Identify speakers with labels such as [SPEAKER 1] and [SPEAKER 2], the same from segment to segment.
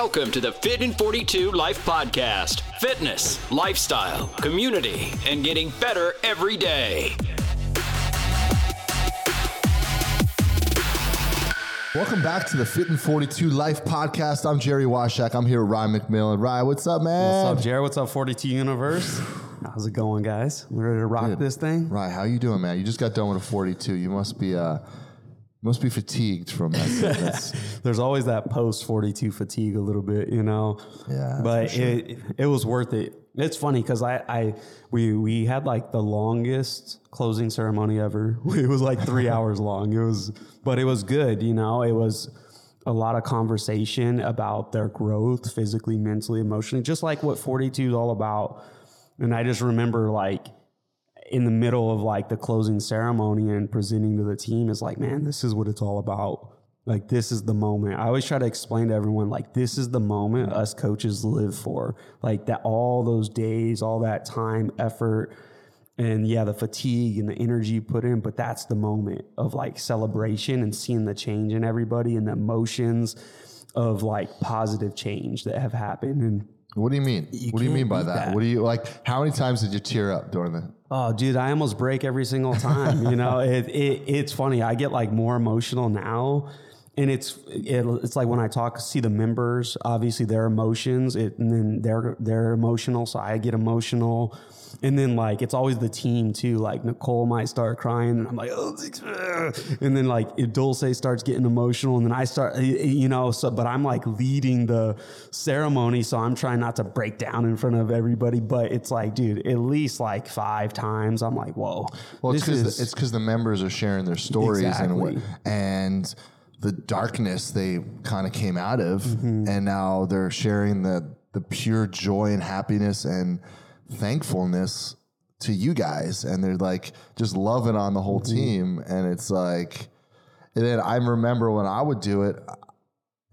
[SPEAKER 1] Welcome to the Fit in 42 Life Podcast. Fitness, lifestyle, community, and getting better every day.
[SPEAKER 2] Welcome back to the Fit in 42 Life Podcast. I'm Gerry Washack. I'm here with Ryann McMillon. Ryann, what's up, man?
[SPEAKER 3] What's up, Gerry? What's up, 42 Universe? How's it going, guys? We ready to rock
[SPEAKER 2] Good.
[SPEAKER 3] this thing?
[SPEAKER 2] Ryann, how you doing, man? You just got done with a 42. You must be uh must be fatigued from that.
[SPEAKER 3] There's always that post 42 fatigue a little bit, you know.
[SPEAKER 2] Yeah,
[SPEAKER 3] But
[SPEAKER 2] sure.
[SPEAKER 3] it it was worth it. It's funny because I, I we we had like the longest closing ceremony ever. It was like three hours long. It was, but it was good. You know, it was a lot of conversation about their growth, physically, mentally, emotionally, just like what 42 is all about. And I just remember like in the middle of like the closing ceremony and presenting to the team is like, man, this is what it's all about. Like this is the moment. I always try to explain to everyone like this is the moment us coaches live for. Like that all those days, all that time, effort, and yeah, the fatigue and the energy you put in, but that's the moment of like celebration and seeing the change in everybody and the emotions of like positive change that have happened. And
[SPEAKER 2] what do you mean? what do you mean by that?
[SPEAKER 3] that.
[SPEAKER 2] What do you like? How many times did you tear up during the?
[SPEAKER 3] Oh, dude, I almost break every single time. You know, it, it it's funny. I get like more emotional now, and it's it, it's like when I talk, see the members, obviously their emotions, it, and then they're they're emotional, so I get emotional, and then like it's always the team too. Like Nicole might start crying, and I'm like, oh, and then like if Dulce starts getting emotional, and then I start, you know, so but I'm like leading the ceremony, so I'm trying not to break down in front of everybody. But it's like, dude, at least like five times, I'm like, whoa.
[SPEAKER 2] Well, it's because it's because the members are sharing their stories and what, and the darkness they kind of came out of,
[SPEAKER 3] Mm-hmm.
[SPEAKER 2] and now they're sharing the the pure joy and happiness and thankfulness to you guys, and they're like just loving on the
[SPEAKER 3] Mm-hmm.
[SPEAKER 2] whole team, and it's like, and then I remember when I would do it,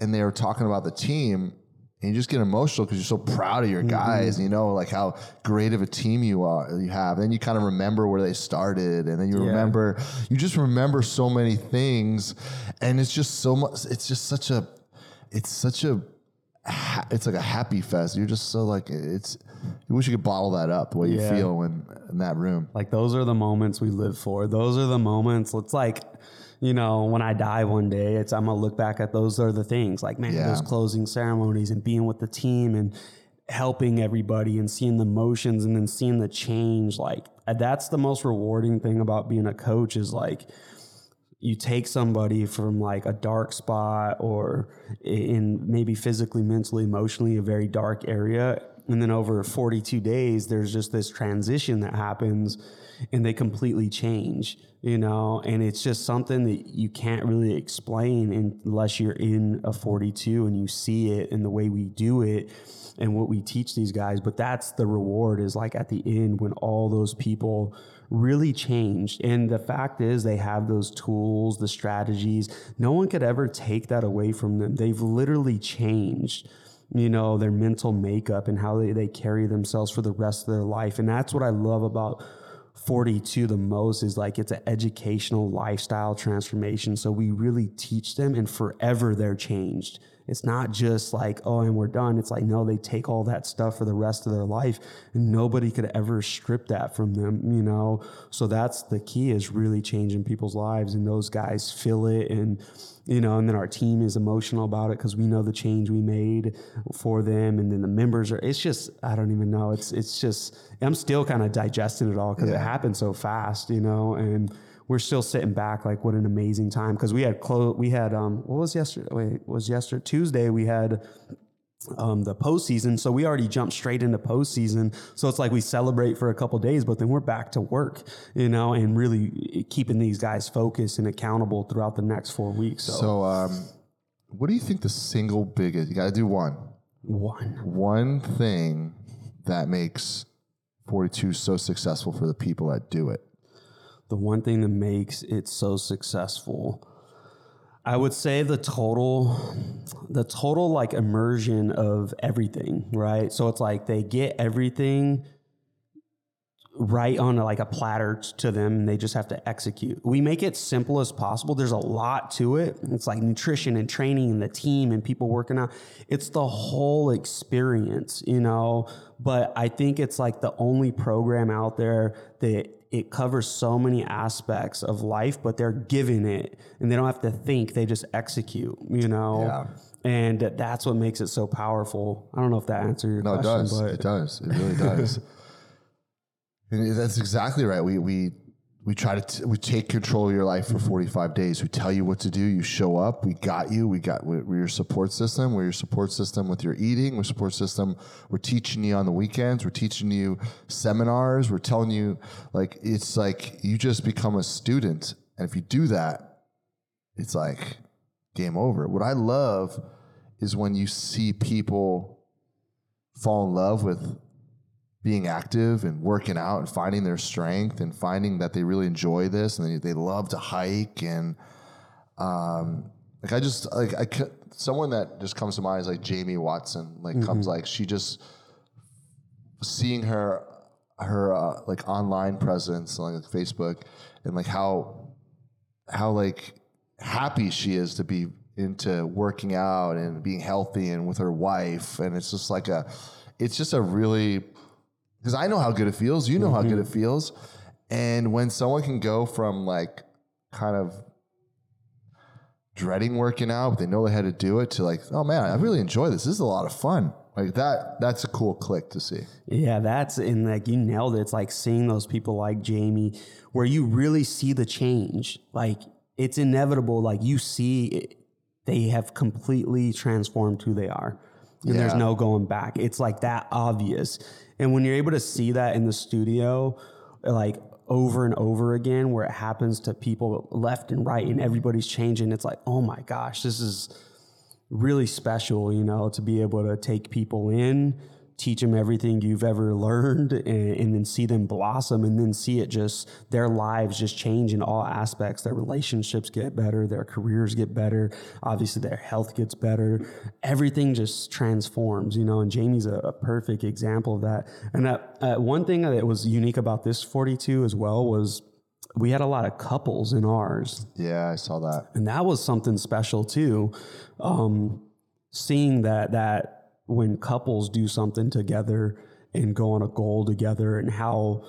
[SPEAKER 2] and they were talking about the team. And you just get emotional because you're so proud of your
[SPEAKER 3] Mm-hmm.
[SPEAKER 2] guys, you know, like how great of a team you are, you have. then you kind of remember where they started, and then you remember, you just remember so many things, and it's just so much. It's just such a, it's such a, it's like a happy fest. You're just so like it's. You wish you could bottle that up the way you feel when in that room.
[SPEAKER 3] Like those are the moments we live for. Those are the moments. It's like, you know, when I die one day, it's I'm gonna look back at those are the things. Like, man,
[SPEAKER 2] Yeah.
[SPEAKER 3] those closing ceremonies and being with the team and helping everybody and seeing the motions and then seeing the change. Like uh, that's the most rewarding thing about being a coach is like you take somebody from like a dark spot or in maybe physically, mentally, emotionally, a very dark area. And then over 42 days, there's just this transition that happens and they completely change, you know? And it's just something that you can't really explain unless you're in a 42 and you see it and the way we do it and what we teach these guys. But that's the reward is like at the end when all those people really changed. And the fact is, they have those tools, the strategies. No one could ever take that away from them. They've literally changed. You know, their mental makeup and how they, they carry themselves for the rest of their life. And that's what I love about 42 the most is like it's an educational lifestyle transformation. So we really teach them and forever they're changed. It's not just like, oh, and we're done. It's like, no, they take all that stuff for the rest of their life and nobody could ever strip that from them, you know? So that's the key is really changing people's lives and those guys feel it and, you know, and then our team is emotional about it because we know the change we made for them. And then the members are, it's just, I don't even know. It's, it's just, I'm still kind of digesting it all because it happened so fast, you know, and we're still sitting back like what an amazing time because we had clo- we had um what was yesterday wait was yesterday Tuesday we had um the postseason so we already jumped straight into postseason so it's like we celebrate for a couple days but then we're back to work you know and really keeping these guys focused and accountable throughout the next four weeks so,
[SPEAKER 2] So, um, what do you think the single biggest? You got to do one.
[SPEAKER 3] one
[SPEAKER 2] One thing that makes 42 so successful for the people that do it.
[SPEAKER 3] the one thing that makes it so successful i would say the total the total like immersion of everything right? So it's like they get everything right on like a platter to them and they just have to execute. We make it simple as possible. There's a lot to it. It's like nutrition and training and the team and people working out. It's the whole experience, you know. But I think it's like the only program out there that it covers so many aspects of life, but they're given it and they don't have to think, they just execute, you know.
[SPEAKER 2] Yeah.
[SPEAKER 3] And that's what makes it so powerful. I don't know if that answered your
[SPEAKER 2] No, it
[SPEAKER 3] question,
[SPEAKER 2] does.
[SPEAKER 3] but
[SPEAKER 2] It does. It really does. and that's exactly right. We we we try to t- we take control of your life for mm-hmm. 45 days. We tell you what to do. You show up. We got you. We got we're, we're your support system. We're your support system with your eating. We're support system. We're teaching you on the weekends. We're teaching you seminars. We're telling you like it's like you just become a student. And if you do that, it's like game over. What I love is when you see people fall in love with being active and working out and finding their strength and finding that they really enjoy this and they, they love to hike and um like I just like I someone that just comes to mind is like Jamie Watson like comes like she just seeing her her uh, like online presence on like Facebook and like how how like happy she is to be into working out and being healthy and with her wife and it's just like a it's just a really because I know how good it feels. You know how good mm-hmm. it feels. And when someone can go from like kind of dreading working out but they know they had to do it to like oh man I really enjoy this. This is a lot of fun. Like that that's a cool click to see.
[SPEAKER 3] Yeah, that's and like you nailed it. It's like seeing those people like Jamie, where you really see the change. Like it's inevitable. Like you see, it, they have completely transformed who they are, and there's no going back. It's like that obvious. And when you're able to see that in the studio, like over and over again, where it happens to people left and right, and everybody's changing, it's like, oh my gosh, this is really special, you know, to be able to take people in, teach them everything you've ever learned, and, and then see them blossom, and then see it just their lives just change in all aspects. Their relationships get better, their careers get better, obviously their health gets better. Everything just transforms, you know. And Jamie's a, a perfect example of that. And that uh, one thing that was unique about this 42 as well was. We had a lot of couples in ours,
[SPEAKER 2] yeah I saw that
[SPEAKER 3] and that was something special too um, seeing that that when couples do something together and go on a goal together and how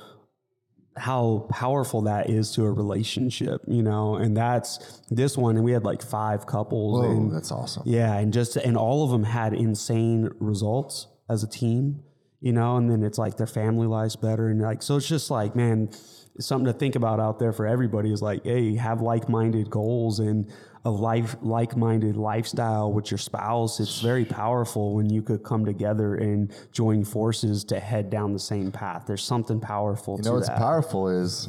[SPEAKER 3] how powerful that is to a relationship you know? And that's this one and we had like five couples
[SPEAKER 2] oh
[SPEAKER 3] and
[SPEAKER 2] that's awesome.
[SPEAKER 3] Yeah, and just and all of them had insane results as a team, you know, and then it's like their family lives better and like so it's just like, man, something to think about out there for everybody is like, hey, have like-minded goals and a life like-minded lifestyle with your spouse. It's very powerful when you could come together and join forces to head down the same path. There's something powerful
[SPEAKER 2] You
[SPEAKER 3] to
[SPEAKER 2] know what's
[SPEAKER 3] that.
[SPEAKER 2] powerful is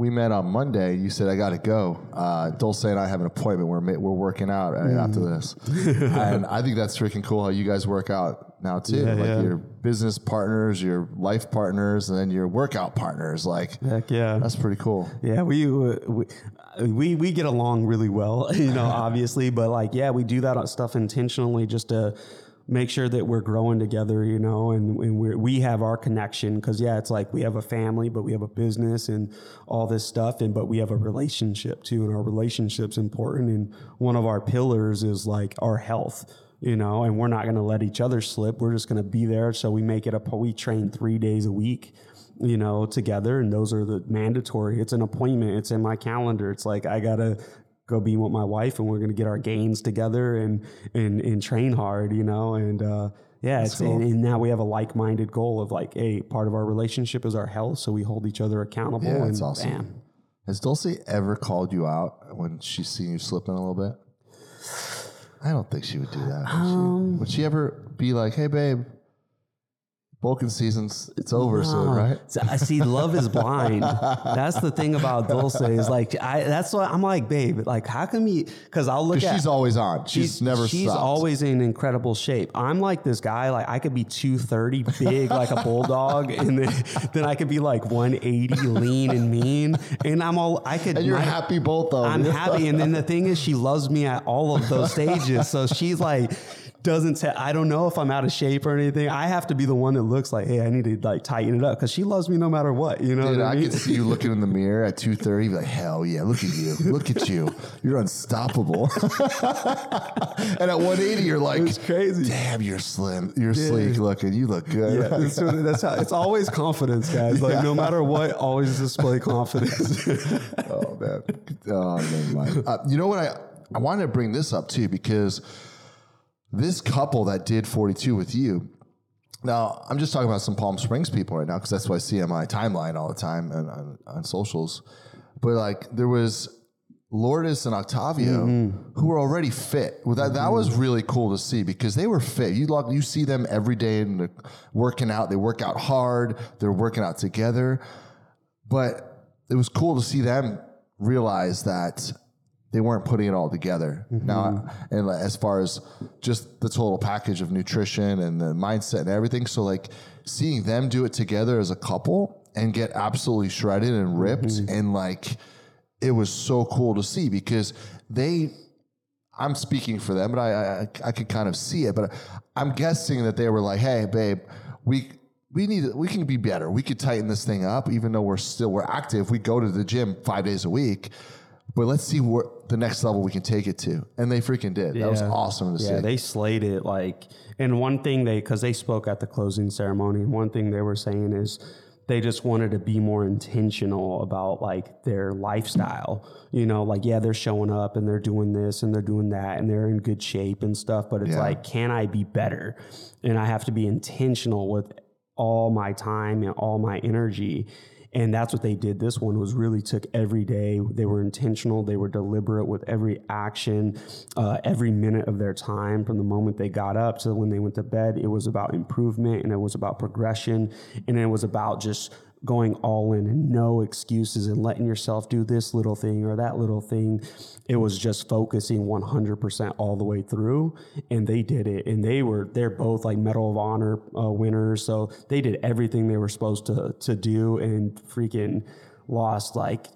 [SPEAKER 2] we met on Monday. You said I got to go. Uh, Dulce and I have an appointment. We're we're working out right after this, and I think that's freaking cool how you guys work out now too. like
[SPEAKER 3] yeah.
[SPEAKER 2] your business partners, your life partners, and then your workout partners. Like
[SPEAKER 3] Heck yeah.
[SPEAKER 2] that's pretty cool.
[SPEAKER 3] Yeah, we, uh, we we we get along really well, you know, obviously, but like, yeah, we do that stuff intentionally just to make sure that we're growing together, you know, and, and we we have our connection because yeah, it's like we have a family, but we have a business and all this stuff, and but we have a relationship too, and our relationship's important, and one of our pillars is like our health. You know, and we're not going to let each other slip. We're just going to be there. So we make it a. We train three days a week you know, together, and those are the mandatory. It's an appointment. It's in my calendar. It's like I gotta go be with my wife, and we're gonna get our gains together and and and train hard, you know, and. uh yeah, it's, and, and now we have a like-minded goal of like, hey, part of our relationship is our health, so we hold each other accountable.
[SPEAKER 2] Yeah,
[SPEAKER 3] and
[SPEAKER 2] awesome.
[SPEAKER 3] Bam.
[SPEAKER 2] Has Dulce ever called you out when she's seen you slipping a little bit? I don't think she would do that. Would,
[SPEAKER 3] Um,
[SPEAKER 2] she? would she ever be like, "Hey, babe, bulking season's it's over soon,
[SPEAKER 3] No.
[SPEAKER 2] right?"
[SPEAKER 3] I see. Love is blind. That's the thing about Dulce is like I. That's why I'm like, babe. Like, how come you? Because I'll look at.
[SPEAKER 2] she's always on. She's, never.
[SPEAKER 3] She's
[SPEAKER 2] stopped.
[SPEAKER 3] always in incredible shape. I'm like this guy. Like I could be 230, big like a bulldog, and then, then I could be like 180, lean and mean. And I'm all. I could.
[SPEAKER 2] And you're
[SPEAKER 3] my-
[SPEAKER 2] happy both of
[SPEAKER 3] I'm happy. And then the thing is, she loves me at all of those stages. So she's like, doesn't say I don't know if I'm out of shape or anything. I have to be the one that looks like, hey, I need to like tighten it up because she loves me no matter what. You know,
[SPEAKER 2] Dude, I
[SPEAKER 3] I mean?
[SPEAKER 2] could see you looking in the mirror at 2.30, like, hell yeah, look at you. Look at you. You're unstoppable. and at 180, you're like,
[SPEAKER 3] It's crazy.
[SPEAKER 2] damn, you're slim. You're sleek looking. You look good.
[SPEAKER 3] Yeah, that's, that's how it's always confidence, guys. Like no matter what, always display confidence.
[SPEAKER 2] oh, man. Oh, never mind. Uh, you know what? I, I wanted to bring this up too because this couple that did 42 with you, now I'm just talking about some Palm Springs people right now because that's what I see on my timeline all the time and on, on socials. But like there was Lourdes and Octavio mm-hmm. who were already fit. Well, that, that was mm-hmm. really cool to see because they were fit. You look, you see them every day and they're working out. They work out hard. They're working out together. But it was cool to see them realize that they weren't putting it all together. Now, mm-hmm. and as far as just the total package of nutrition and the mindset and everything. So like seeing them do it together as a couple and get absolutely shredded and ripped mm-hmm. and like it was so cool to see because they I'm speaking for them, but I, I I could kind of see it. But I'm guessing that they were like, "Hey, babe, we we need we can be better. We could tighten this thing up, even though we're still we're active. We go to the gym five days a week, but let's see what the next level we can take it to." And they freaking did. That was
[SPEAKER 3] Yeah.
[SPEAKER 2] awesome to see.
[SPEAKER 3] Yeah,
[SPEAKER 2] see.
[SPEAKER 3] they slayed it. Like, and one thing they, because they spoke at the closing ceremony, and one thing they were saying is they just wanted to be more intentional about like their lifestyle. You know, like, yeah, they're showing up and they're doing this and they're doing that and they're in good shape and stuff, but it's
[SPEAKER 2] Yeah.
[SPEAKER 3] like, can I be better? And I have to be intentional with all my time and all my energy and that's what they did. This one was really took every day. They were intentional. They were deliberate with every action uh, every minute of their time from the moment they got up to when they went to bed. It was about improvement and it was about progression and it was about just going all in and no excuses and letting yourself do this little thing or that little thing. It was just focusing 100% all the way through and they did it. And they were they're both like medal of honor uh, winners so they did everything they were supposed to to do and freaking lost like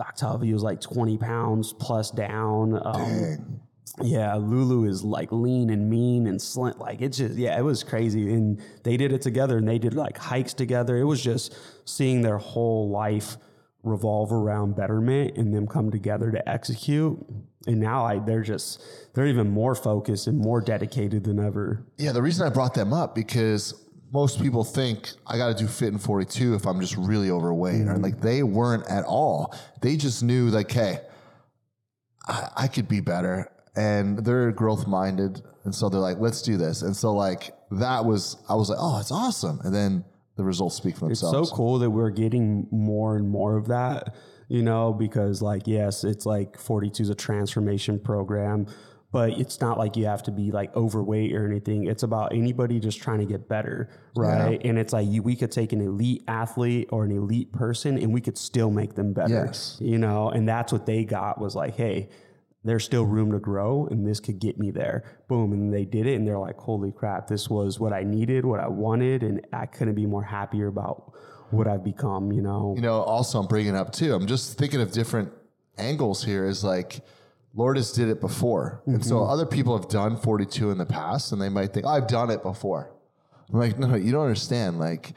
[SPEAKER 3] Octavio was like 20 pounds plus down um, yeah, Lulu is like lean and mean and slim. Like it's just yeah, it was crazy. And they did it together and they did like hikes together. It was just seeing their whole life revolve around betterment and them come together to execute. And now I they're just they're even more focused and more dedicated than ever.
[SPEAKER 2] Yeah, the reason I brought them up because most people think I got to do fit in 42 if I'm just really overweight, and mm-hmm. like they weren't at all. They just knew like, hey, I, I could be better, and they're growth minded, and so they're like, let's do this. And so like that was I was like, oh, it's awesome, and then the results speak for themselves.
[SPEAKER 3] It's so cool that we're getting more and more of that, you know, because like, yes, it's like 42 is a transformation program, but it's not like you have to be like overweight or anything. It's about anybody just trying to get better, right? And it's like you, we could take an elite athlete or an elite person and we could still make them better,
[SPEAKER 2] Yes.
[SPEAKER 3] you know, and that's what they got was like, hey, there's still room to grow and this could get me there. Boom. And they did it and they're like, holy crap, this was what I needed, what I wanted. And I couldn't be more happier about what I've become, you know?
[SPEAKER 2] you know, also I'm bringing up too. I'm just thinking of different angles here. Is like Lourdes did it before, and so mm-hmm. other people have done 42 in the past, and they might think, oh, "I've done it before." I'm like, no, no, you don't understand. Like,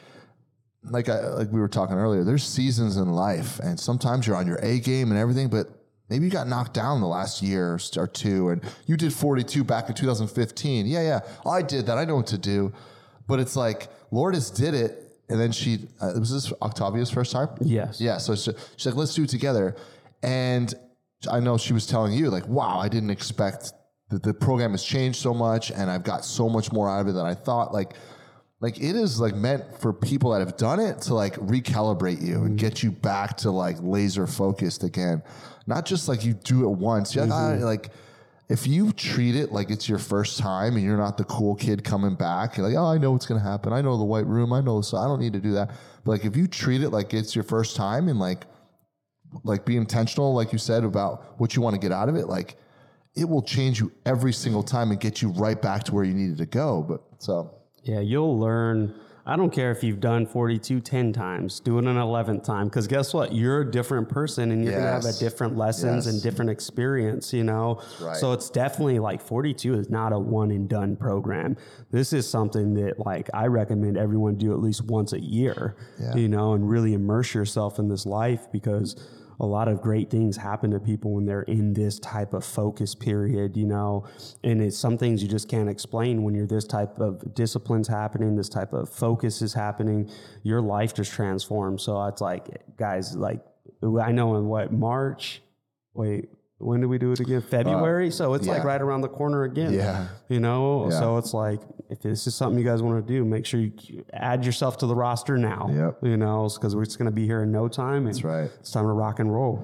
[SPEAKER 2] like I, like we were talking earlier. There's seasons in life, and sometimes you're on your A game and everything, but maybe you got knocked down the last year or two, and you did 42 back in 2015. Yeah, yeah, I did that. I know what to do, but it's like Lourdes did it. And then she, uh, was this Octavio's first time?
[SPEAKER 3] Yes.
[SPEAKER 2] Yeah. So she- she's like, let's do it together. And I know she was telling you, like, wow, I didn't expect that the program has changed so much and I've got so much more out of it than I thought. Like, like it is like meant for people that have done it to like recalibrate you and get you back to like laser focused again. Not just like you do it once. You're like, "Ah," like if you treat it like it's your first time and you're not the cool kid coming back, you're like, oh, I know what's gonna happen. I know the white room. I know, so I don't need to do that. But like if you treat it like it's your first time and like like be intentional, like you said, about what you want to get out of it, like it will change you every single time and get you right back to where you needed to go. But so
[SPEAKER 3] Yeah, you'll learn. I don't care if you've done 42 10 times, do it an 11th time. Because guess what? You're a different person and you're going to have a different lessons
[SPEAKER 2] Yes.
[SPEAKER 3] and different experience, you know?
[SPEAKER 2] right.
[SPEAKER 3] So it's definitely like 42 is not a one and done program. This is something that like I recommend everyone do at least once a year,
[SPEAKER 2] Yeah.
[SPEAKER 3] you know, and really immerse yourself in this life because a lot of great things happen to people when they're in this type of focus period, you know, and it's some things you just can't explain when you're this type of disciplines happening, this type of focus is happening, your life just transforms. So it's like, guys, like I know in what March, wait, when do we do it again? February. so it's like right around the corner again.
[SPEAKER 2] Yeah.
[SPEAKER 3] You know,
[SPEAKER 2] Yeah.
[SPEAKER 3] so it's like if this is something you guys want to do, make sure you add yourself to the roster now.
[SPEAKER 2] Yep.
[SPEAKER 3] You know, because we're just going to be here in no time.
[SPEAKER 2] That's right.
[SPEAKER 3] It's time to rock and roll.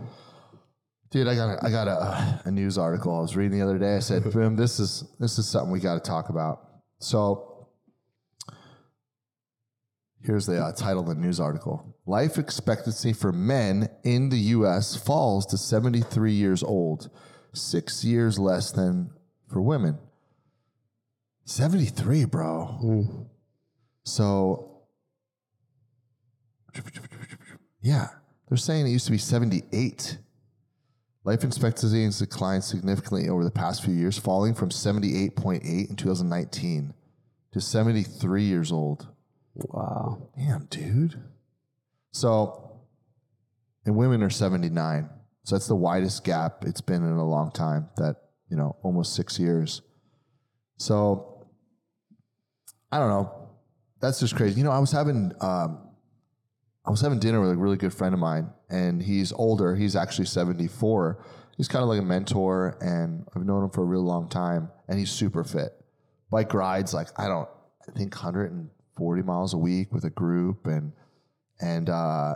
[SPEAKER 2] Dude, I got a, I got a, a news article I was reading the other day. I said, "Boom, this is this is something we got to talk about." So, here's the uh, title of the news article: Life expectancy for men in the U.S. falls to 73 years old, six years less than for women. 73, bro. So, yeah, they're saying it used to be 78. Life expectancy has declined significantly over the past few years, falling from 78.8 in 2019 to 73 years old.
[SPEAKER 3] Wow.
[SPEAKER 2] Damn, dude. So, and women are 79. So that's the widest gap it's been in a long time, that, you know, almost six years. So, I don't know. That's just crazy. You know, I was having, um, I was having dinner with a really good friend of mine, and he's older. He's actually 74. He's kind of like a mentor, and I've known him for a real long time, and he's super fit. Bike rides, like, I don't, I think 140 miles a week with a group, and, and, uh,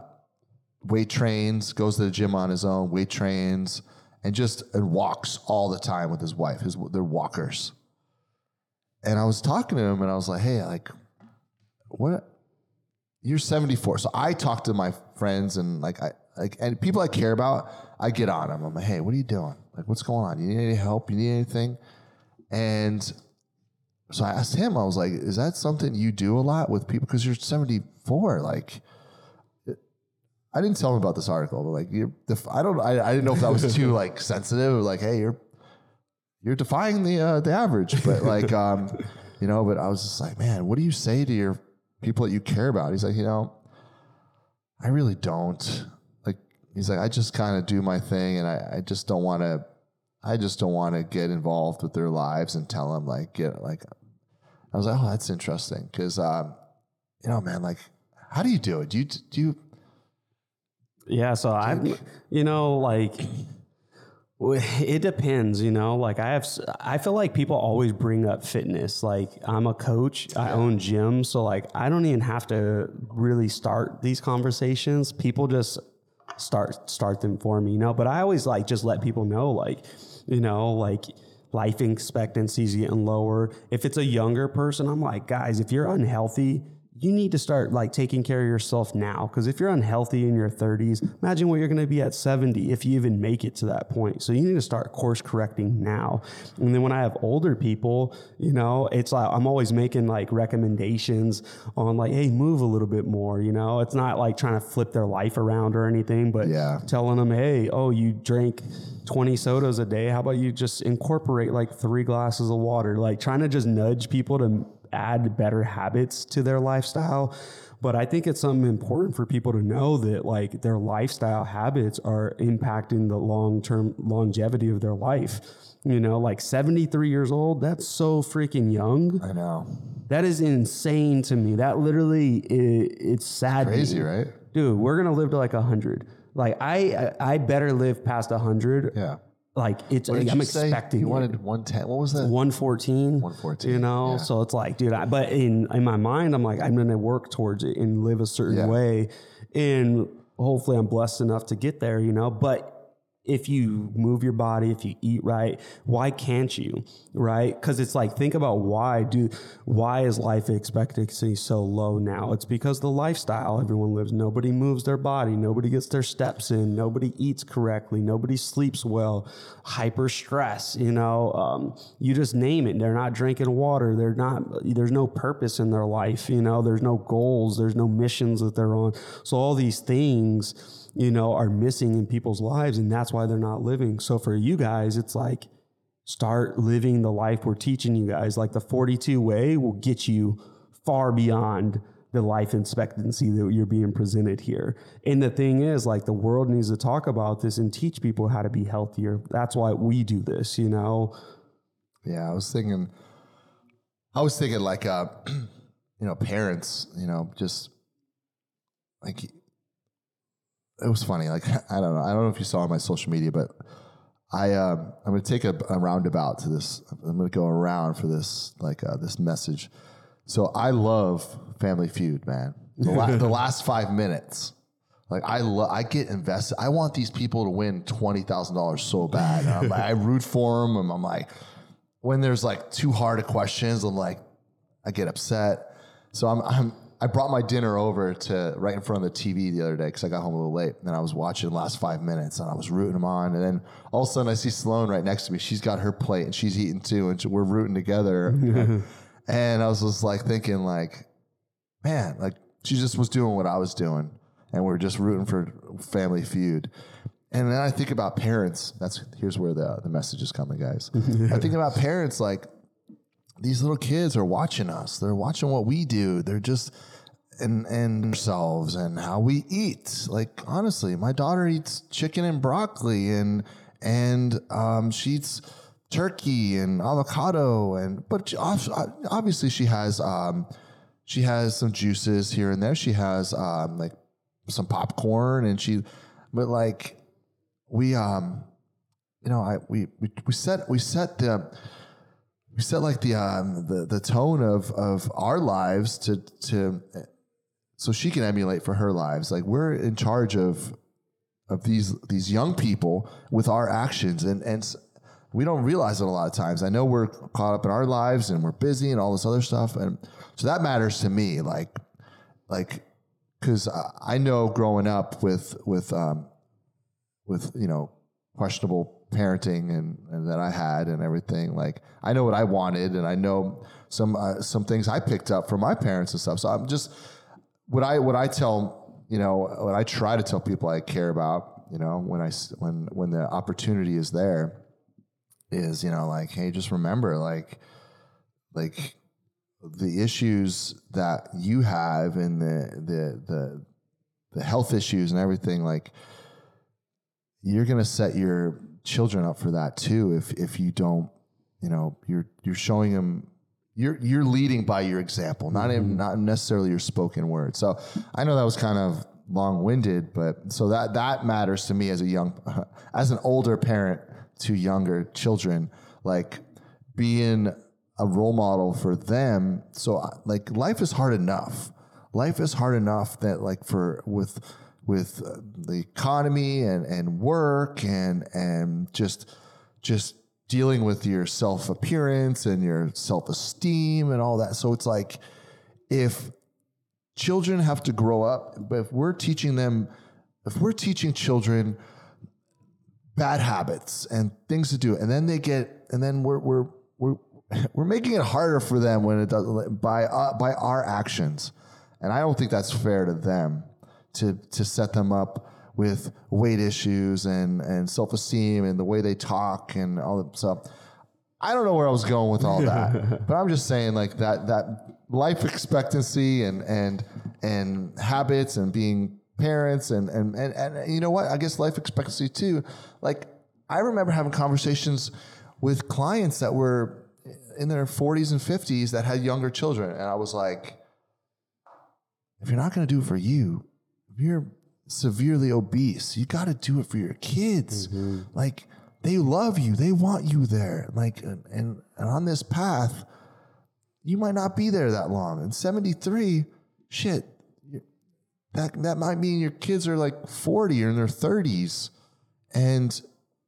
[SPEAKER 2] weight trains, goes to the gym on his own, weight trains, and just and walks all the time with his wife. His they're walkers. And I was talking to him, and I was like, "Hey, like, what? You're 74." So I talk to my friends and like I like and people I care about. I get on them. I'm like, "Hey, what are you doing? Like, what's going on? You need any help? You need anything?" And so I asked him. I was like, "Is that something you do a lot with people? Because you're 74, like." I didn't tell him about this article, but like you're, def- I don't, I, I didn't know if that was too like sensitive. Like, hey, you're, you're defying the uh, the average, but like, um, you know. But I was just like, man, what do you say to your people that you care about? He's like, you know, I really don't. Like, he's like, I just kind of do my thing, and I, I just don't want to. I just don't want to get involved with their lives and tell them like get like. I was like, oh, that's interesting because, um, you know, man, like, how do you do it? Do you do you?
[SPEAKER 3] Yeah, so I, you know, like it depends, you know. Like I have, I feel like people always bring up fitness. Like I'm a coach, I own gyms, so like I don't even have to really start these conversations. People just start start them for me, you know. But I always like just let people know, like, you know, like life expectancy is getting lower. If it's a younger person, I'm like, guys, if you're unhealthy, you need to start like taking care of yourself now. Because if you're unhealthy in your 30s, imagine what you're going to be at 70 if you even make it to that point. So you need to start course correcting now. And then when I have older people, you know, it's like I'm always making like recommendations on like, hey, move a little bit more. You know, it's not like trying to flip their life around or anything, but
[SPEAKER 2] Yeah.
[SPEAKER 3] telling them, hey, oh, you drank 20 sodas a day. How about you just incorporate like three glasses of water? Like trying to just nudge people to add better habits to their lifestyle. But I think it's something important for people to know that like their lifestyle habits are impacting the long term longevity of their life. You know, like 73 years old, that's so freaking young.
[SPEAKER 2] I know,
[SPEAKER 3] That is insane to me. That literally, i it's sad.
[SPEAKER 2] crazy, right?
[SPEAKER 3] dude, we're gonna live to like hundred. Like I, I better live past hundred.
[SPEAKER 2] Yeah.
[SPEAKER 3] Like it's,
[SPEAKER 2] What did
[SPEAKER 3] I'm
[SPEAKER 2] you say?
[SPEAKER 3] expecting.
[SPEAKER 2] You wanted 110. What was that?
[SPEAKER 3] one fourteen.
[SPEAKER 2] 114,
[SPEAKER 3] You know,
[SPEAKER 2] yeah.
[SPEAKER 3] so it's like, dude. I, but in in my mind, I'm like, I'm gonna work towards it and live a certain
[SPEAKER 2] Yeah.
[SPEAKER 3] way, and hopefully, I'm blessed enough to get there. You know, but if you move your body, if you eat right, why can't you? Right? Because it's like, think about why do why is life expectancy so low now? It's because the lifestyle everyone lives. Nobody moves their body, nobody gets their steps in, nobody eats correctly, nobody sleeps well, hyper stress, you know, um, you just name it. They're not drinking water, they're not there's no purpose in their life, you know, there's no goals, there's no missions that they're on. So all these things you know, are missing in people's lives, and that's why they're not living. So for you guys, it's like start living the life we're teaching you guys. Like the 42 way will get you far beyond the life expectancy that you're being presented here. And the thing is, like, the world needs to talk about this and teach people how to be healthier. That's why we do this, you know?
[SPEAKER 2] Yeah, I was thinking, I was thinking, like, uh, you know, parents, you know, just like it was funny. Like I don't know. I don't know if you saw on my social media, but I um, I'm going to take a, a, roundabout to this. I'm going to go around for this like uh, this message. So I love Family Feud, man. The, la- the last five minutes, like I lo- I get invested. I want these people to win twenty thousand dollars so bad. Like, i root for them. And I'm like, when there's like too hard of questions, I'm like, I get upset. So I'm I'm I brought my dinner over to right in front of the TV the other day because I got home a little late. And I was watching the last five minutes and I was rooting them on. And then all of a sudden I see Sloan right next to me. She's got her plate and she's eating too. And we're rooting together. and I was just like thinking, like, man, like she just was doing what I was doing. And we're just rooting for Family Feud. And then I think about parents. That's here's where the the message is coming, guys. I think about parents like these little kids are watching us. They're watching what we do. They're just and and themselves and how we eat. Like honestly, my daughter eats chicken and broccoli and and um, she eats turkey and avocado and but obviously she has um, she has some juices here and there. She has um, like some popcorn and she but like we um you know I we we, we set we set the we set like the um, the the tone of of our lives to to so she can emulate for her lives. Like we're in charge of of these these young people with our actions and and we don't realize it a lot of times. I know we're caught up in our lives and we're busy and all this other stuff and so that matters to me like like cuz I know growing up with with um with you know questionable parenting and, and that I had and everything. Like I know what I wanted, and I know some uh, some things I picked up from my parents and stuff. So I'm just what I what I tell you know what I try to tell people I care about. You know when I when when the opportunity is there, is you know like hey just remember like like the issues that you have and the the the the health issues and everything like you're going to set your children up for that too. If if you don't, you know, you're you're showing them you're you're leading by your example, not even mm-hmm. not necessarily your spoken word. So I know that was kind of long winded, but so that that matters to me as a young as an older parent to younger children, like being a role model for them. So like life is hard enough. Life is hard enough that like for with with uh, the economy and, and work and and just just dealing with your self appearance and your self esteem and all that. So it's like if children have to grow up, but if we're teaching them, if we're teaching children bad habits and things to do, and then they get, and then we're we're we're we're making it harder for them when it does by uh, by our actions, and I don't think that's fair to them to to set them up with weight issues and and self esteem and the way they talk and all that stuff. I don't know where I was going with all that, but I'm just saying like that that life expectancy and and and habits and being parents and and and, and you know what I guess life expectancy too. Like I remember having conversations with clients that were in their 40s and 50s that had younger children, and I was like, if you're not going to do it for you, you're severely obese, you got to do it for your kids. Mm-hmm. Like they love you, they want you there. Like and, and and on this path, you might not be there that long. And 73, shit, that that might mean your kids are like 40 or in their 30s and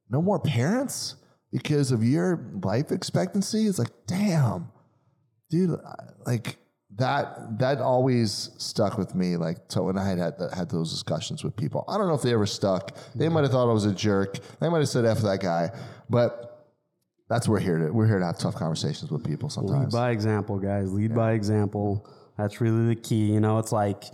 [SPEAKER 2] no more parents because of your life expectancy. It's like, damn, dude, like that that always stuck with me. Like so, when I had had, had those discussions with people. I don't know if they ever stuck. They mm-hmm. might have thought I was a jerk. They might have said "f that guy," but that's we're here to we're here to have tough conversations with people sometimes.
[SPEAKER 3] Lead by example, guys. Lead by example. That's really the key. You know, it's like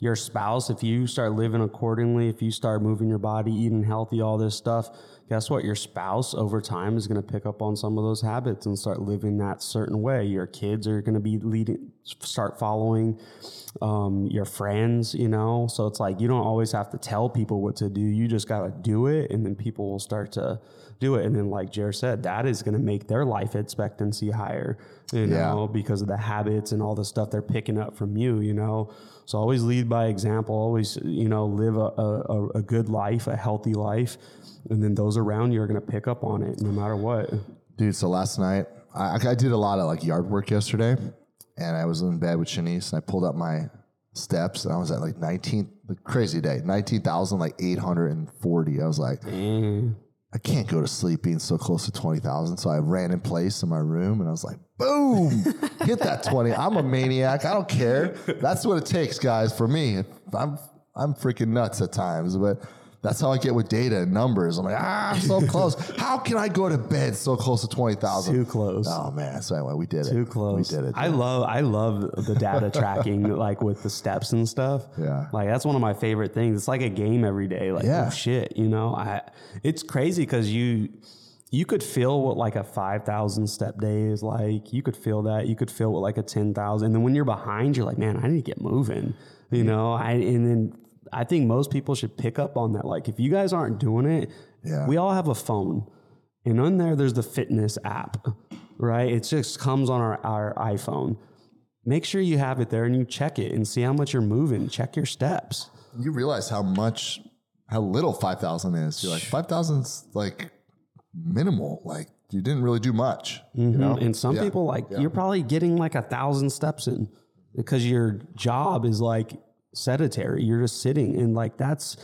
[SPEAKER 3] your spouse, if you start living accordingly, if you start moving your body, eating healthy, all this stuff, guess what? Your spouse over time is going to pick up on some of those habits and start living that certain way. Your kids are going to be leading, start following um, your friends, you know? So it's like you don't always have to tell people what to do. You just got to do it, and then people will start to do it. And then, like Jared said, that is going to make their life expectancy higher, you
[SPEAKER 2] Yeah.
[SPEAKER 3] know, because of the habits and all the stuff they're picking up from you, you know? So always lead by example, always, you know, live a, a, a good life, a healthy life. And then those around you are going to pick up on it no matter what.
[SPEAKER 2] Dude, so last night I, I did a lot of like yard work yesterday, and I was in bed with Shanice, and I pulled up my steps, and I was at like 19, the crazy day, 19,000, like 840. I was like, I can't go to sleep being so close to 20,000. So I ran in place in my room, and I was like, boom, hit that 20. I'm a maniac. I don't care. That's what it takes, guys, for me. I'm, I'm freaking nuts at times, but that's how I get with data and numbers. I'm like, ah, I'm so close. How can I go to bed so close to 20,000?
[SPEAKER 3] Too close.
[SPEAKER 2] Oh man! So anyway, we did it.
[SPEAKER 3] Too close.
[SPEAKER 2] We did it.
[SPEAKER 3] I love I love the data tracking, like with the steps and stuff.
[SPEAKER 2] Yeah.
[SPEAKER 3] Like that's one of my favorite things. It's like a game every day. Like
[SPEAKER 2] Yeah.
[SPEAKER 3] oh shit, you know. I it's crazy because you you could feel what like a five thousand step day is like. You could feel that. You could feel what like a ten thousand. And then when you're behind, you're like, man, I need to get moving. You know. I and then I think most people should pick up on that. Like if you guys aren't doing it,
[SPEAKER 2] Yeah.
[SPEAKER 3] we all have a phone. And on there, there's the fitness app, right? It just comes on our, our iPhone. Make sure you have it there and you check it and see how much you're moving. Check your steps.
[SPEAKER 2] you realize how much, how little 5,000 is. You're like, 5,000's like minimal. Like you didn't really do much. You mm-hmm. know?
[SPEAKER 3] And some
[SPEAKER 2] Yeah.
[SPEAKER 3] people, like, you're probably getting like a thousand steps in because your job is like sedentary. You're just sitting and like that's.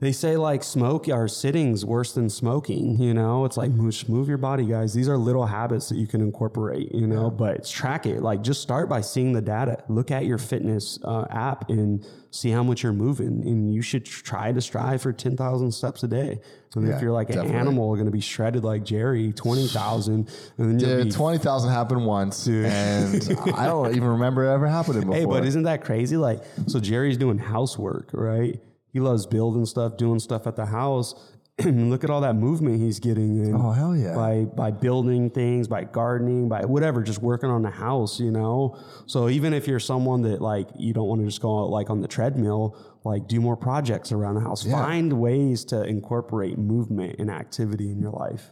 [SPEAKER 3] They say like smoke or sitting's worse than smoking, you know? It's like move, move your body, guys. These are little habits that you can incorporate, you know, but it's track it. Like just start by seeing the data. Look at your fitness uh, app and see how much you're moving. And you should try to strive for 10,000 steps a day. And
[SPEAKER 2] Yeah,
[SPEAKER 3] if you're like
[SPEAKER 2] definitely.
[SPEAKER 3] an animal, going to be shredded like Gerry, 20,000. And then
[SPEAKER 2] Yeah, 20,000 happened once. And I don't even remember it ever happening before.
[SPEAKER 3] Hey, but isn't that crazy? Like, so Gerry's doing housework, right? He loves building stuff, doing stuff at the house. And look at all that movement he's getting in.
[SPEAKER 2] Oh, hell yeah.
[SPEAKER 3] By by building things, by gardening, by whatever, just working on the house, you know. So even if you're someone that like you don't want to just go out like on the treadmill, like do more projects around the house. Find ways to incorporate movement and activity in your life.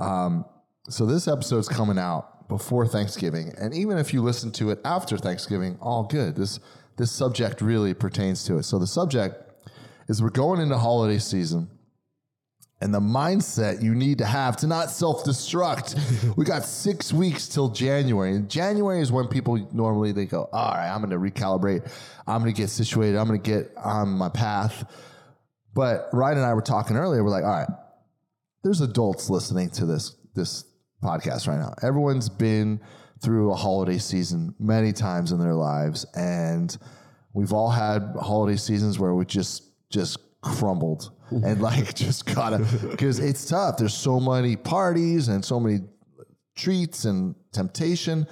[SPEAKER 2] Um, so this episode's coming out before Thanksgiving, and even if you listen to it after Thanksgiving, all good. This this subject really pertains to it. So the subject is we're going into holiday season, and the mindset you need to have to not self destruct. we got six weeks till January, and January is when people normally they go, all right, I'm going to recalibrate, I'm going to get situated, I'm going to get on my path. But Ryann and I were talking earlier. We're like, all right, there's adults listening to this this podcast right now. Everyone's been through a holiday season many times in their lives, and we've all had holiday seasons where we just just crumbled and like just gotta because it's tough. There's so many parties and so many treats and temptation.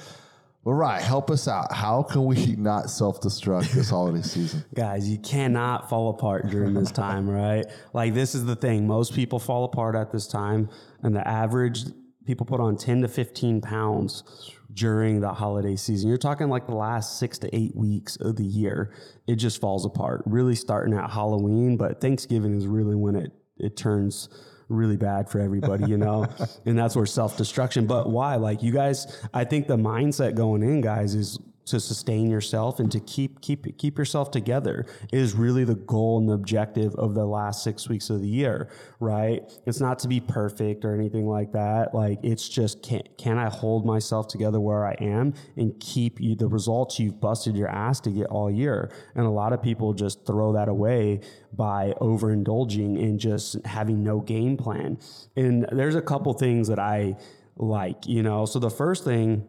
[SPEAKER 2] But right, help us out. How can we not self destruct this holiday season?
[SPEAKER 3] Guys, you cannot fall apart during this time, right? Like this is the thing. Most people fall apart at this time, and the average people put on 10 to 15 pounds during the holiday season. You're talking like the last 6 to 8 weeks of the year. It just falls apart. Really starting at Halloween, but Thanksgiving is really when it it turns really bad for everybody, you know? and that's where self-destruction. But why? Like you guys, I think the mindset going in, guys, is to sustain yourself and to keep keep keep yourself together is really the goal and the objective of the last six weeks of the year, right? It's not to be perfect or anything like that. Like it's just can can I hold myself together where I am and keep you the results you've busted your ass to get all year. And a lot of people just throw that away by overindulging and just having no game plan. And there's a couple things that I like, you know. So the first thing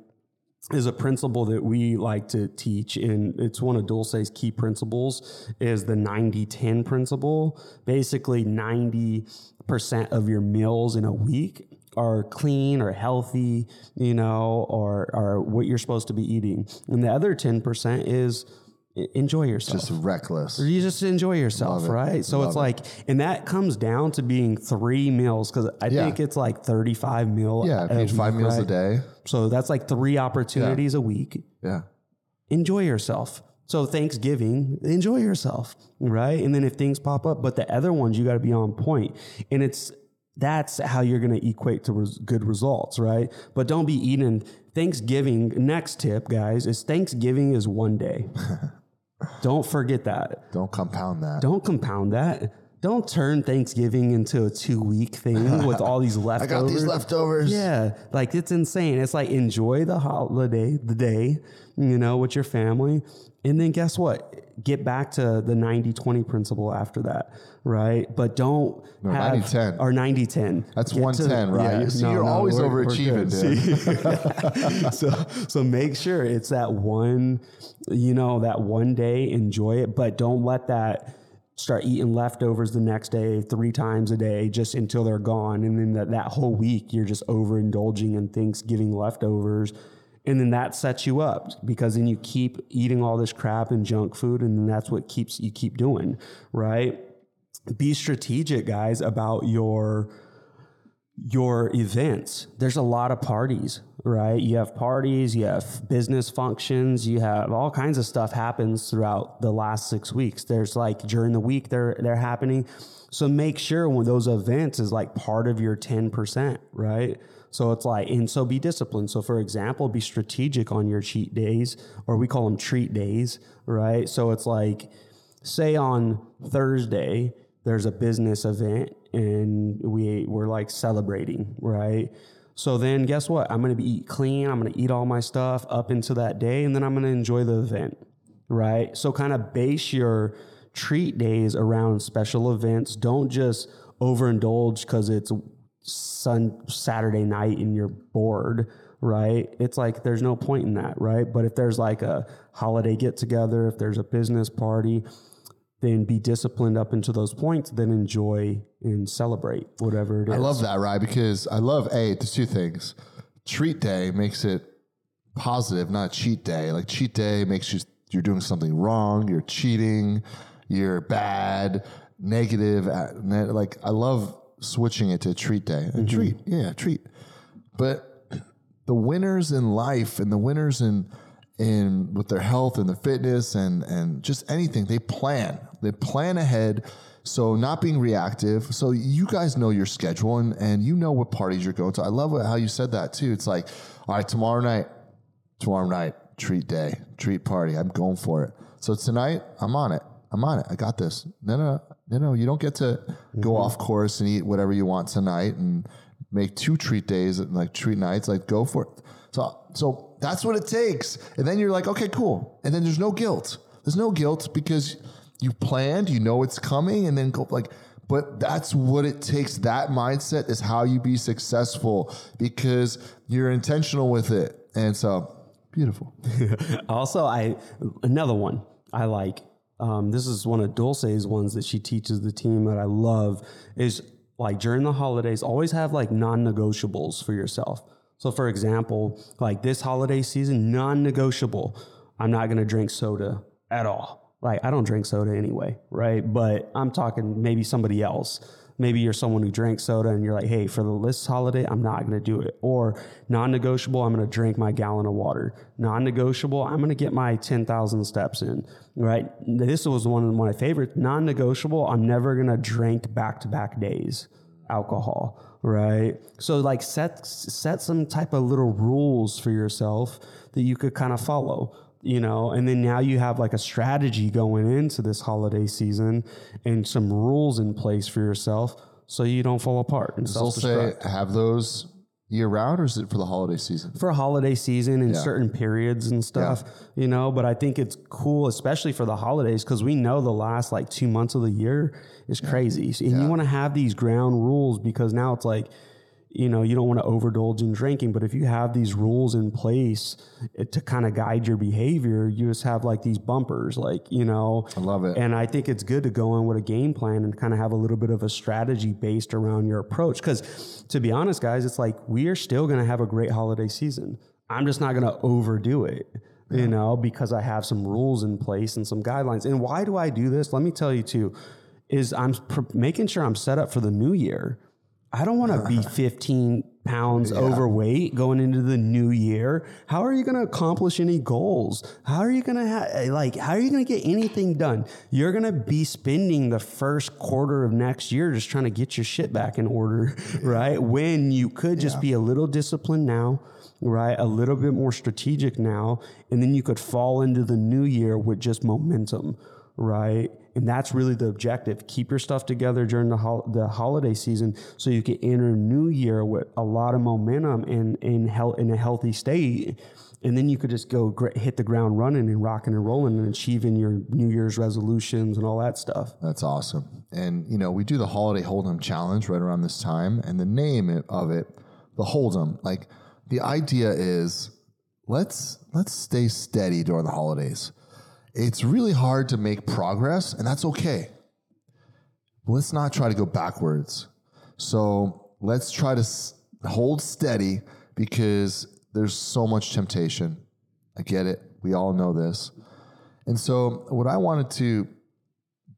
[SPEAKER 3] is a principle that we like to teach and it's one of Dulce's key principles is the 90-10 principle. Basically 90% of your meals in a week are clean or healthy, you know, or or what you're supposed to be eating. And the other 10% is enjoy yourself.
[SPEAKER 2] Just reckless.
[SPEAKER 3] Or you just enjoy yourself, right? So
[SPEAKER 2] Love
[SPEAKER 3] it's
[SPEAKER 2] it.
[SPEAKER 3] like, and that comes down to being three meals because I
[SPEAKER 2] Yeah.
[SPEAKER 3] think it's like 35 meal.
[SPEAKER 2] Yeah,
[SPEAKER 3] a
[SPEAKER 2] eat five
[SPEAKER 3] week,
[SPEAKER 2] meals a day.
[SPEAKER 3] So that's like three opportunities a week.
[SPEAKER 2] Yeah.
[SPEAKER 3] Enjoy yourself. So Thanksgiving, enjoy yourself, right? And then if things pop up, but the other ones you got to be on point, and it's that's how you're going to equate to res- good results, right? But don't be eating Thanksgiving. Next tip, guys, is Thanksgiving is one day. don't forget that.
[SPEAKER 2] Don't compound that.
[SPEAKER 3] Don't compound that. Don't turn Thanksgiving into a two week thing with all these leftovers.
[SPEAKER 2] I got these leftovers.
[SPEAKER 3] Yeah, like it's insane. It's like enjoy the holiday, the day, you know, with your family. And then guess what? Get back to the 90 20 principle after that, right? But don't
[SPEAKER 2] No,
[SPEAKER 3] have
[SPEAKER 2] 90-10.
[SPEAKER 3] or 90 10.
[SPEAKER 2] That's 110, right? See, you're always overachieving, dude.
[SPEAKER 3] so so make sure it's that one, you know, that one day, enjoy it, but don't let that start eating leftovers the next day three times a day just until they're gone. And then that, that whole week you're just overindulging in Thanksgiving leftovers. And then that sets you up because then you keep eating all this crap and junk food, and then that's what keeps you keep doing, right? Be strategic, guys, about your your events. There's a lot of parties, right? You have parties, you have business functions, you have all kinds of stuff happens throughout the last six weeks. There's like during the week they're they're happening. So make sure when those events is like part of your 10%, right? So it's like, and so be disciplined. So for example, be strategic on your cheat days, or we call them treat days, right? So it's like, say on Thursday, there's a business event and we we're like celebrating, right? So then guess what? I'm gonna be eat clean, I'm gonna eat all my stuff up into that day, and then I'm gonna enjoy the event, right? So kind of base your treat days around special events. Don't just overindulge because it's sun Saturday night and you're bored, right? It's like there's no point in that, right? But if there's like a holiday get together, if there's a business party, then be disciplined up into those points, then enjoy and celebrate whatever it is.
[SPEAKER 2] I love that, right? Because I love a. There's two things. Treat day makes it positive, not cheat day. Like cheat day makes you you're doing something wrong. You're cheating. You're bad, negative. uh, Like I love switching it to treat day. A treat, yeah, treat. But the winners in life and the winners in in with their health and their fitness and and just anything they plan they plan ahead so not being reactive. So you guys know your schedule and and you know what parties you're going to. I love how you said that too. It's like all right tomorrow night tomorrow night treat day treat party. I'm going for it. So tonight i'm on it. I'm on it. I got this. No no no no. You don't get to go mm-hmm. off course and eat whatever you want tonight and make two treat days like treat nights like go for it. So so that's what it takes. And then you're like okay cool. And then there's no guilt. There's no guilt because you planned you know it's coming and then go like but that's what it takes that mindset is how you be successful because you're intentional with it and so beautiful
[SPEAKER 3] Also, I another one I like. Um, this is one of Dulce's ones that she teaches the team that I love. Is like during the holidays, always have like non-negotiables for yourself. So, for example, like this holiday season, non-negotiable. I'm not gonna drink soda at all. Like I don't drink soda anyway, right? But I'm talking maybe somebody else. Maybe you're someone who drinks soda and you're like, hey, for the list holiday, I'm not to do it. Or non negotiable, I'm to drink my gallon of water. Non negotiable, I'm to get my 10,000 steps in, right? This was one of my favorites. Non negotiable, I'm never to drink back to back days alcohol, right? So like set set some type of little rules for yourself that you could kind of follow. You know, and then now you have like a strategy going into this holiday season and some rules in place for yourself so you don't fall apart and
[SPEAKER 2] They'll say have those year round, or is it for the holiday season?
[SPEAKER 3] for holiday season and
[SPEAKER 2] Yeah.
[SPEAKER 3] certain periods and stuff, you know. But I think it's cool, especially for the holidays, because we know the last like two months of the year is crazy. And you want to have these ground rules because now it's like, you know, you don't want to overindulge in drinking, but if you have these rules in place eh, to kind of guide your behavior, you just have like these bumpers, like, you know.
[SPEAKER 2] I love it.
[SPEAKER 3] And I think it's good to go in with a game plan and kind of have a little bit of a strategy based around your approach. Because to be honest, guys, it's like we are still going to have a great holiday season. I'm just not going to overdo it, you know, because I have some rules in place and some guidelines. And why do I do this? Let me tell you too, is I'm pr- making sure I'm set up for the new year. I don't want to be 15 pounds overweight going into the new year. How are you going to accomplish any goals? How are you going to have like how are you going to get anything done? You're going to be spending the first quarter of next year just trying to get your shit back in order, right? When you could just be a little disciplined now, right? A little bit more strategic now, and then you could fall into the new year with just momentum, right? And that's really the objective. Keep your stuff together during the, hol- the holiday season so you can enter new year with a lot of momentum and in health in a healthy state. And then you could just go gr- hit the ground running and rocking and rolling and achieving your New Year's resolutions and all that stuff.
[SPEAKER 2] That's awesome. And you know, we do the holiday hold'em challenge right around this time, and the name of it, the hold'em, like the idea is let's let's stay steady during the holidays. It's really hard to make progress, and that's okay. But let's not try to go backwards. So let's try to hold steady because there's so much temptation. I get it. We all know this. And so, what I wanted to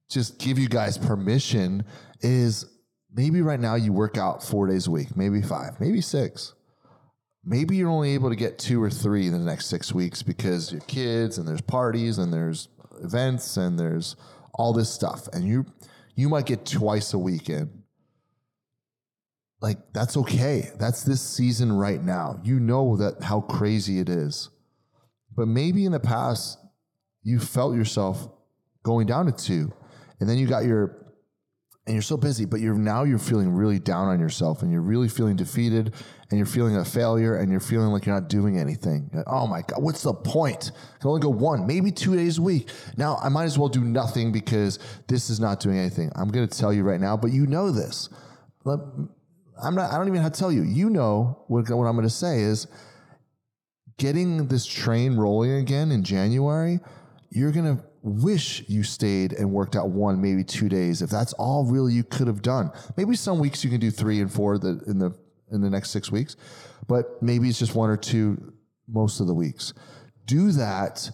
[SPEAKER 2] just give you guys permission is maybe right now you work out four days a week, maybe five, maybe six. Maybe you're only able to get two or three in the next six weeks because your kids and there's parties and there's events and there's all this stuff. And you you might get twice a week in. Like that's okay. That's this season right now. You know that how crazy it is. But maybe in the past you felt yourself going down to two and then you got your and you're so busy but you're now you're feeling really down on yourself and you're really feeling defeated and you're feeling a failure and you're feeling like you're not doing anything. Oh my god what's the point? I can only go one maybe two days a week. Now i might as well do nothing because this is not doing anything. I'm going to tell you right now but you know this. I'm not i don't even have to tell you. You know what, what i'm going to say is getting this train rolling again in January, you're going to wish you stayed and worked out one, maybe two days. If that's all really you could have done, maybe some weeks you can do three and four the, in the in the next six weeks, but maybe it's just one or two most of the weeks. Do that.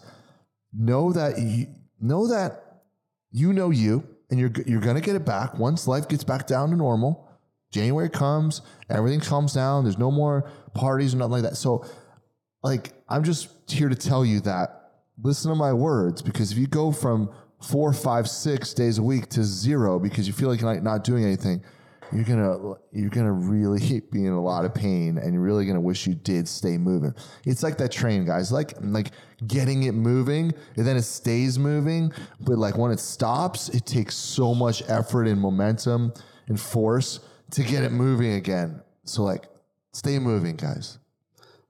[SPEAKER 2] Know that you know that you know you, and you're you're to get it back once life gets back down to normal. January comes, everything calms down. There's no more parties or nothing like that. So like I'm just here to tell you that listen to my words because if you go from four, five, six days a week to zero because you feel like you're not doing anything, you're gonna you're gonna really be in a lot of pain and you're really gonna wish you did stay moving. It's like that train, guys. Like like getting it moving and then it stays moving, but like when it stops, it takes so much effort and momentum and force to get it moving again. So like stay moving, guys.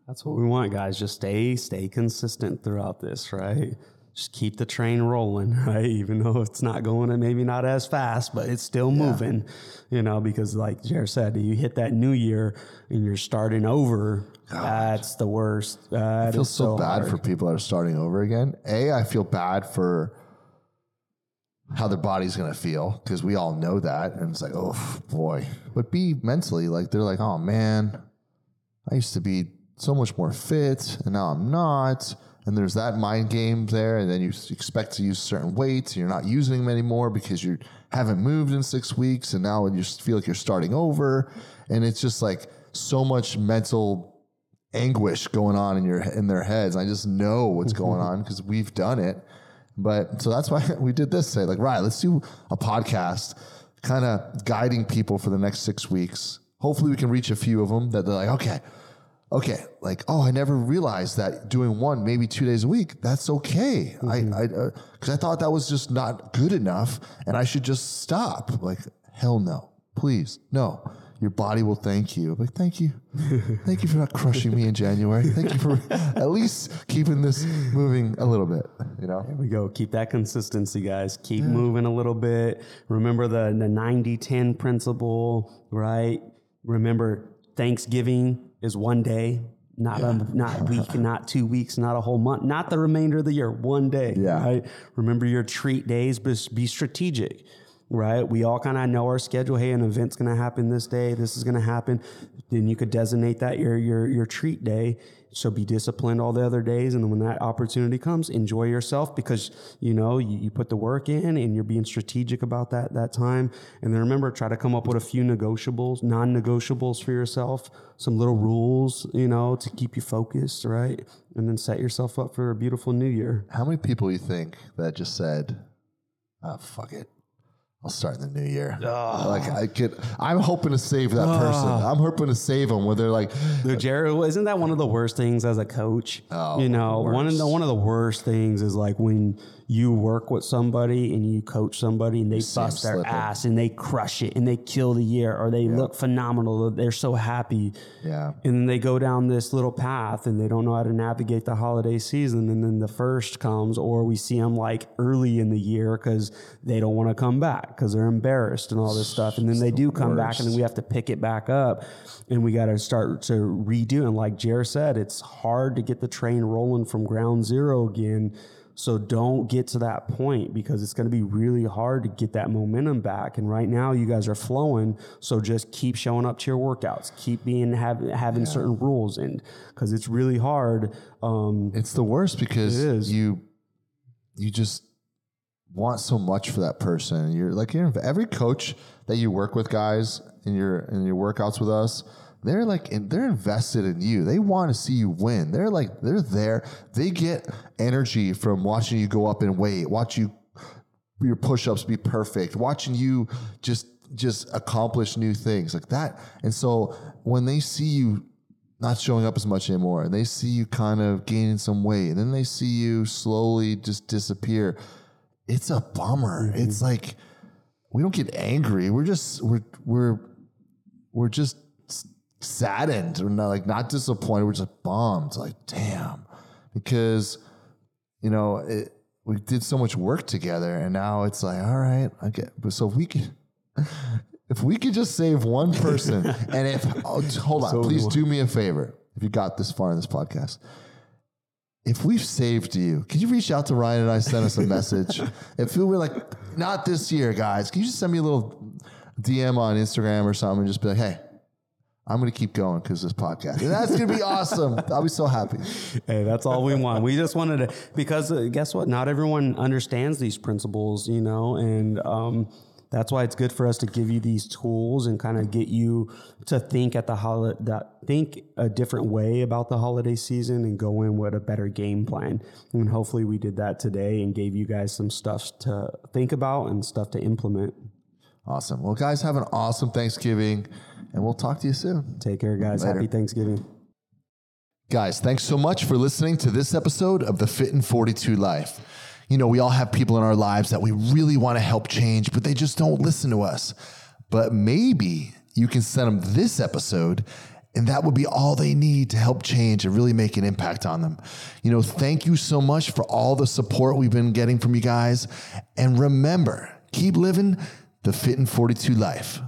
[SPEAKER 3] That's what we want, guys. Just stay, stay consistent throughout this, right? Just keep the train rolling, right? Even though it's not going, and maybe not as fast, but it's still moving, you know, because like Gerry said, you hit that new year and you're starting over. That's the worst. Uh, that
[SPEAKER 2] I feel
[SPEAKER 3] is
[SPEAKER 2] so, bad
[SPEAKER 3] hard.
[SPEAKER 2] for people that are starting over again. A, I feel bad for how their body's gonna feel because we all know that, and it's like, oh boy. But B, mentally, like they're like, oh man, I used to be so much more fit, and now I'm not. And there's that mind game there, and then you expect to use certain weights, and you're not using them anymore because you haven't moved in six weeks, and now you just feel like you're starting over, and it's just like so much mental anguish going on in your in their heads. I just know what's mm-hmm. going on because we've done it. But so that's why we did this. Say like, right, let's do a podcast, kind of guiding people for the next six weeks. Hopefully, we can reach a few of them that they're like, okay, okay, like, oh, I never realized that doing one, maybe two days a week, that's okay. I, mm-hmm. I, uh, because I thought that was just not good enough and I should just stop. Like, hell no, please, no. Your body will thank you. Like, thank you. thank you for not crushing me in January. Thank you for at least keeping this moving a little bit, you know?
[SPEAKER 3] There we go. Keep that consistency, guys. Keep moving a little bit. Remember the, the 90 10 principle, right? Remember, Thanksgiving is one day, not a not week, not two weeks, not a whole month, not the remainder of the year, one day.
[SPEAKER 2] Yeah.
[SPEAKER 3] Right? Remember your treat days, but be strategic. Right, we all kind of know our schedule. Hey, an event's going to happen this day. This is going to happen. Then you could designate that your your your treat day. So be disciplined all the other days, and when that opportunity comes, enjoy yourself because you know you, you put the work in and you're being strategic about that that time. And then remember, try to come up with a few negotiables, non-negotiables for yourself, some little rules, you know, to keep you focused, right? And then set yourself up for a beautiful new year.
[SPEAKER 2] How many people you think that just said, oh, fuck it. I'll start in the new year. Ah. Like I could, I'm hoping to save that person. Ah. I'm hoping to save them. Where they're like,
[SPEAKER 3] Gerry, isn't that one of the worst things as a coach? Oh, you know, one of the one of the worst things is like when you work with somebody and you coach somebody and they bust their ass and they crush it and they kill the year or they look phenomenal. They're so happy.
[SPEAKER 2] yeah,
[SPEAKER 3] And then they go down this little path and they don't know how to navigate the holiday season. And then the first comes, or we see them like early in the year because they don't want to come back because they're embarrassed and all this stuff. And then they do come back and then we have to pick it back up and we got to start to redo. And like Jer said, it's hard to get the train rolling from ground zero again. So don't get to that point because it's going to be really hard to get that momentum back. And right now, you guys are flowing. So just keep showing up to your workouts. Keep being have, having certain rules, and because it's really hard. Um,
[SPEAKER 2] it's the worst because
[SPEAKER 3] It is.
[SPEAKER 2] you, you just want so much for that person. You're like you're, every coach that you work with, guys, in your in your workouts with us. They're like and they're invested in you. They want to see you win. They're like they're there. They get energy from watching you go up in weight, watch you your push-ups be perfect, watching you just just accomplish new things like that. And so when they see you not showing up as much anymore, and they see you kind of gaining some weight, and then they see you slowly just disappear, it's a bummer. Mm-hmm. It's like we don't get angry. We're just we're we're we're just saddened. We're not like not disappointed. We're just bummed. Like damn, because you know it, we did so much work together, and now it's like all right, I get. But so if we could. If we could just save one person, and if oh, hold on, please do me a favor. If you got this far in this podcast, if we've saved you, can you reach out to Ryann and I send us a message? if we were like, not this year, guys, can you just send me a little DM on Instagram or something and just be like, hey, I'm going to keep going because this podcast. And that's going to be awesome. I'll be so happy.
[SPEAKER 3] Hey, that's all we want. We just wanted to, because uh, guess what? Not everyone understands these principles, you know, and um, that's why it's good for us to give you these tools and kind of get you to think at the holiday, think a different way about the holiday season and go in with a better game plan. And hopefully, we did that today and gave you guys some stuff to think about and stuff to implement.
[SPEAKER 2] Awesome. Well, guys, have an awesome Thanksgiving, and we'll talk to you soon.
[SPEAKER 3] Take care, guys.
[SPEAKER 2] Later.
[SPEAKER 3] Happy Thanksgiving.
[SPEAKER 2] Guys, thanks so much for listening to this episode of the Fit in 42 Life. You know, we all have people in our lives that we really want to help change, but they just don't listen to us. But maybe you can send them this episode, and that would be all they need to help change and really make an impact on them. You know, thank you so much for all the support we've been getting from you guys. And remember, keep living the Fit in 42 life.